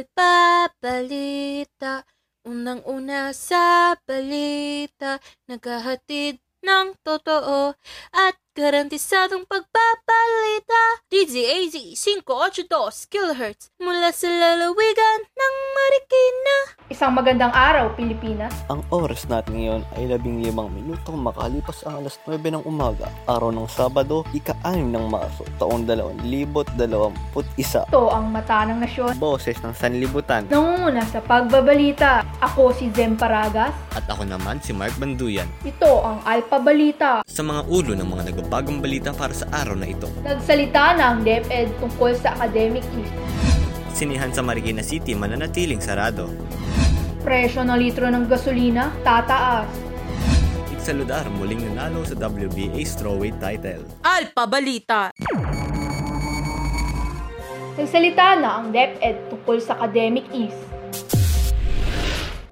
Alpa Balita Unang-una sa balita Naghahatid ng totoo at garantisadong pagpapalita. DZAZ 582 kHz mula sa lalawigan ng Marikina. Isang magandang araw, Pilipinas. Ang oras natin ngayon ay labing limang minutong makalipas ang alas 9 ng umaga, araw ng Sabado, ika-6 ng Marso, taong 2021. Ito ang mata ng nasyon. Boses ng Sanlibutan. Nangunguna sa pagbabalita. Ako si Zem Paragas. At ako naman si Mark Banduyan. Ito ang Alpa Balita. Sa mga ulo ng mga nagbabagang balita para sa araw na ito. Nagsalita ang DepEd tungkol sa academic list. Sinihan sa Marikina City mananatiling sarado. Presyo ng litro ng gasolina tataas. Itsaludar muling nanalo sa WBA strawweight title. Alpa Balita Nagsalita na ang DepEd tungkol sa academic ease.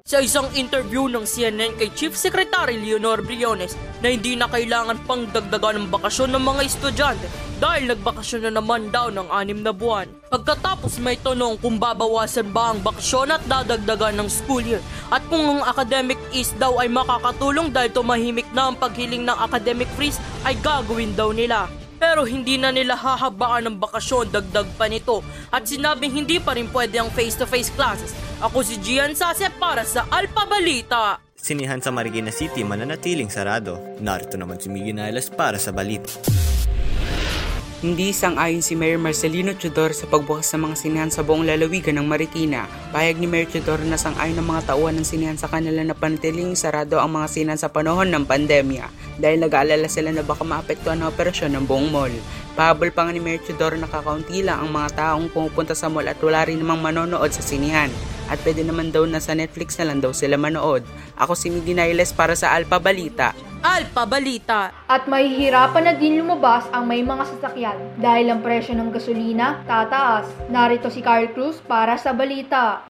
Sa isang interview ng CNN kay Chief Secretary Leonor Briones na hindi na kailangan pang dagdagan ng bakasyon ng mga estudyante dahil nagbakasyon na naman daw ng anim na buwan. Pagkatapos may tanong kung babawasan ba ang bakasyon at dadagdagan ng school year at kung ang academic is daw ay makakatulong dahil tumahimik na ang paghiling ng academic freeze ay gagawin daw nila. Pero hindi na nila hahabaan ng bakasyon dagdag pa nito at sinabing hindi pa rin pwede ang face-to-face classes. Ako si Gian Sase para sa Alpa Balita. Sinihan sa Marikina City mananatiling sarado. Narito naman si Miggy Nailas para sa balita. Hindi sang-ayon si Mayor Marcelino Chodor sa pagbukas ng mga sinihan sa buong lalawigan ng Marikina. Payag ni Mayor Chodor na sang-ayon ng mga tauhan ng sinihan sa kanila na panatiling sarado ang mga sinihan sa panahon ng pandemya dahil nag-aalala sila na baka maapektuhan ang operasyon ng buong mall. Pahabol pa nga ni Mayor Chodor na kakaunti lang ang mga taong pumupunta sa mall at wala rin namang manonood sa sinihan. At pwede naman daw na sa Netflix na lang daw sila manood. Ako si Miggy Nailes para sa Alpa Balita. Alpa Balita. At mahihirapan na din lumabas ang may mga sasakyan dahil ang presyo ng gasolina tataas. Narito si Carl Cruz para sa balita.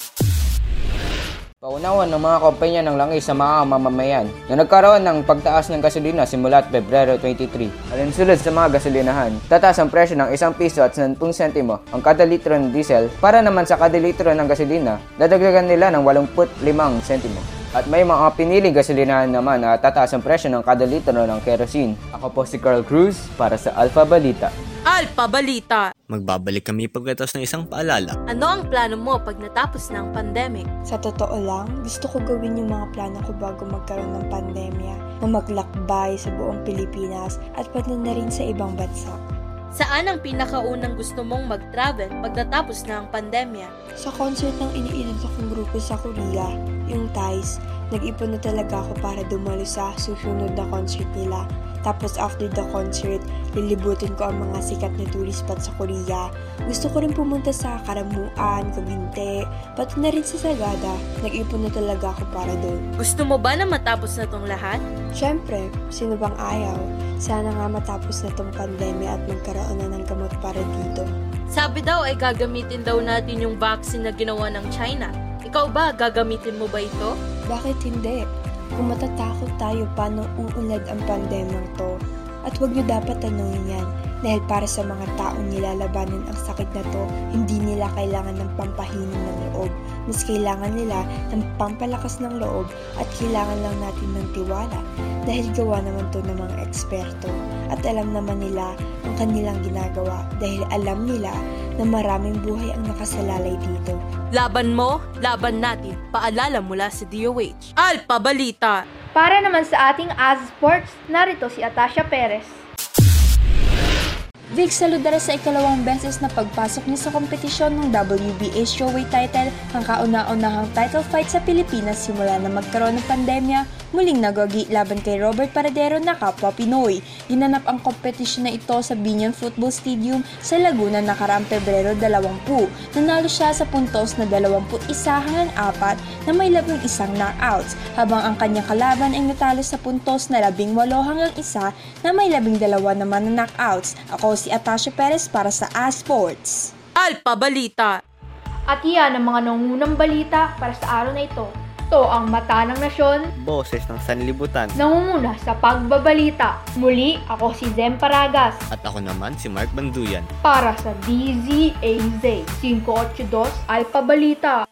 Paunawan ng mga kumpanya ng langis sa mga mamamayan na nagkaroon ng pagtaas ng gasolina simula at Pebrero 23. Alinsulod sa mga gasolinahan, tataas ang presyo ng 1 piso at 10 sentimo ang kada litro ng diesel para naman sa kada litro ng gasolina, dadagdagan nila ng 85 sentimo. At may mga piniling gasolinahan naman na tataas ang presyo ng kada litro ng kerosene. Ako po si Carl Cruz para sa Alpha Balita. Alpa Balita. Magbabalik kami pagkatapos ng isang paalala. Ano ang plano mo pag natapos na ang pandemic? Sa totoo lang, gusto ko gawin yung mga plano ko bago magkaroon ng pandemya na maglakbay sa buong Pilipinas at pati na rin sa ibang bansa. Saan ang pinakaunang gusto mong mag-travel pagkatapos na ang pandemya? Sa concert ng iniidol kong grupo sa Korea, yung TICE, nag-ipon na talaga ako para dumalo sa susunod na concert nila. Tapos after the concert, lilibutin ko ang mga sikat na tourist spot sa Korea. Gusto ko rin pumunta sa Karamuan, Cavite, pati na rin sa Sagada. Nag-ipon na talaga ako para doon. Gusto mo ba na matapos na tong lahat? Siyempre, sino bang ayaw? Sana nga matapos na tong pandemya at magkaroon na ng gamot para dito. Sabi daw ay gagamitin daw natin yung vaccine na ginawa ng China. Ikaw ba, gagamitin mo ba ito? Bakit hindi? Kung matatakot tayo paano uunlad ang pandemyang to, at huwag nyo dapat tanungin yan dahil para sa mga taong nilalabanan ang sakit na to, hindi nila kailangan ng pampahinom ng loob. Mas kailangan nila ng pampalakas ng loob at kailangan lang natin ng tiwala dahil gawa naman to ng mga eksperto at alam naman nila ang kanilang ginagawa dahil alam nila na maraming buhay ang nakasalalay dito. Laban mo, laban natin. Paalala mula sa DOH. Alpa Balita. Para naman sa ating Az Sports, narito si Atasha Perez. Vic saludara sa ikalawang beses na pagpasok niya sa kompetisyon ng WBA strawweight title ang kauna-unahang title fight sa Pilipinas simula na magkaroon ng pandemya, muling nagwagi laban kay Robert Paradero na kapwa Pinoy. Ginanap ang kompetisyon na ito sa Binyan Football Stadium sa Laguna nakaraang Pebrero 20. Nanalo siya sa puntos na 21 hanggang 4 na may labing isang knockouts, habang ang kanyang kalaban ay natalo sa puntos na 18 hanggang 1 na may labing dalawa naman na knockouts. Ako si Atasha Perez para sa A-Sports. Alpa Balita. At iyan ang mga nangunang balita para sa araw na ito. Ito ang mata ng nasyon, Boses ng sanlibutan. nangunguna sa pagbabalita. Muli, ako si Zem Paragas At ako naman si Mark Banduyan. para sa DZAZ 582 Alpha Balita.